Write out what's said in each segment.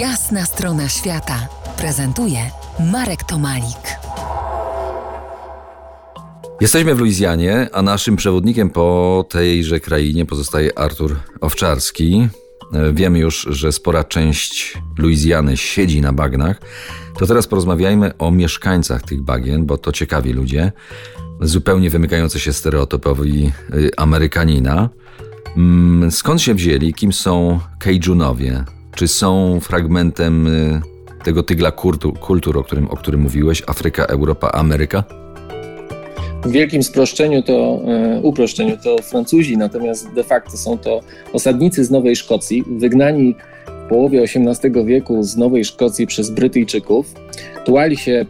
Jasna strona świata prezentuje Marek Tomalik. Jesteśmy w Luizjanie, a naszym przewodnikiem po tejże krainie pozostaje Artur Owczarski. Wiemy już, że spora część Luizjany siedzi na bagnach. To teraz porozmawiajmy o mieszkańcach tych bagien, bo to ciekawi ludzie. Zupełnie wymykający się stereotypowi y, Amerykanina. Mm, skąd się wzięli? Kim są Cajun-owie? Czy są fragmentem y, tego tygla kultur, kultur o, którym, o którym mówiłeś? Afryka, Europa, Ameryka? W wielkim sproszczeniu to, e, uproszczeniu to Francuzi, natomiast de facto są to osadnicy z Nowej Szkocji, wygnani w połowie XVIII wieku z Nowej Szkocji przez Brytyjczyków. Tułali się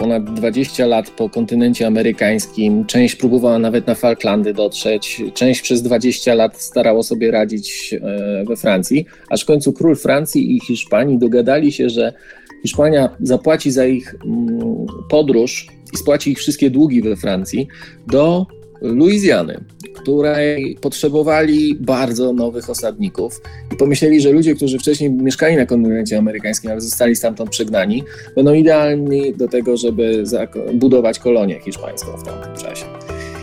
ponad 20 lat po kontynencie amerykańskim. Część próbowała nawet na Falklandy dotrzeć, część przez 20 lat starało sobie radzić e, we Francji, aż w końcu król Francji i Hiszpanii dogadali się, że Hiszpania zapłaci za ich mm, podróż i spłaci ich wszystkie długi we Francji do Luizjany, której potrzebowali bardzo nowych osadników i pomyśleli, że ludzie, którzy wcześniej mieszkali na kontynencie amerykańskim, ale zostali stamtąd przegnani, będą idealni do tego, żeby budować kolonię hiszpańską w tamtym czasie.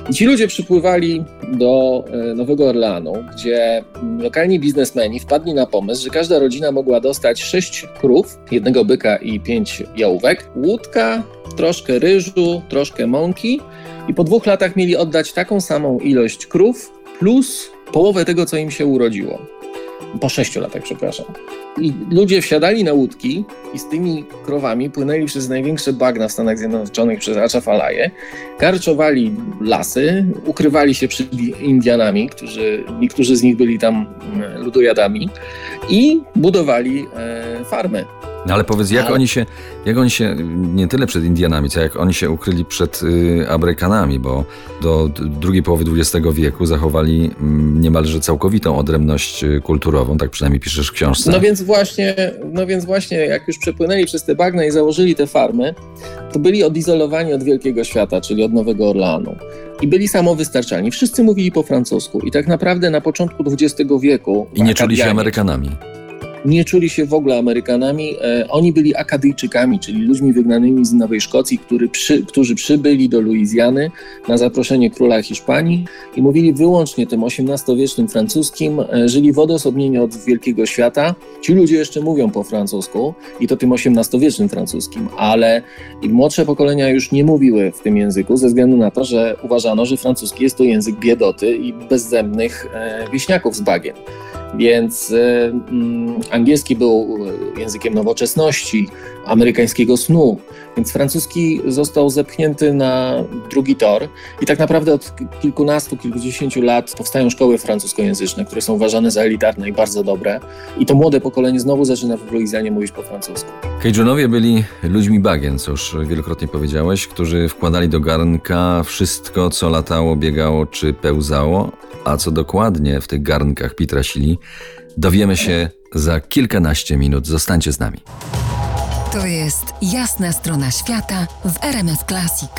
I ci ludzie przypływali do e, Nowego Orleanu, gdzie lokalni biznesmeni wpadli na pomysł, że każda rodzina mogła dostać sześć krów, jednego byka i pięć jałówek, łódka, troszkę ryżu, troszkę mąki i po dwóch latach mieli oddać taką samą ilość krów plus połowę tego, co im się urodziło. Po sześciu latach, przepraszam. I ludzie wsiadali na łódki i z tymi krowami płynęli przez największe bagna w Stanach Zjednoczonych, przez Achafalaje, karczowali lasy, ukrywali się przed Indianami, którzy, niektórzy z nich byli tam mm, ludojadami i budowali e, farmy no ale powiedz, jak, ale... Oni się, jak oni się, nie tyle przed Indianami, co jak oni się ukryli przed y, Amerykanami, bo do drugiej połowy XX wieku zachowali mm, niemalże całkowitą odrębność y, kulturową, tak przynajmniej piszesz w książce. No więc właśnie, no więc właśnie jak już przepłynęli przez te bagna i założyli te farmy, to byli odizolowani od wielkiego świata, czyli od Nowego Orleanu. I byli samowystarczalni. Wszyscy mówili po francusku. I tak naprawdę na początku XX wieku. I nie czuli się Amerykanami nie czuli się w ogóle Amerykanami. E, oni byli Akadyjczykami, czyli ludźmi wygnanymi z Nowej Szkocji, który przy, którzy przybyli do Luizjany na zaproszenie króla Hiszpanii i mówili wyłącznie tym XVIII-wiecznym francuskim, e, żyli w odosobnieniu od wielkiego świata. Ci ludzie jeszcze mówią po francusku i to tym XVIII-wiecznym francuskim, ale młodsze pokolenia już nie mówiły w tym języku ze względu na to, że uważano, że francuski jest to język biedoty i bezzębnych e, wieśniaków z bagien. Więc y, mm, angielski był językiem nowoczesności, amerykańskiego snu, więc francuski został zepchnięty na drugi tor i tak naprawdę od kilkunastu, kilkudziesięciu lat powstają szkoły francuskojęzyczne, które są uważane za elitarne i bardzo dobre. I to młode pokolenie znowu zaczyna w Luizjanie mówić po francusku. Cajunowie byli ludźmi bagien, co już wielokrotnie powiedziałeś, którzy wkładali do garnka wszystko, co latało, biegało czy pełzało, a co dokładnie w tych garnkach pitrasili, dowiemy się za kilkanaście minut. Zostańcie z nami. To jest jasna strona świata w RMS Classic.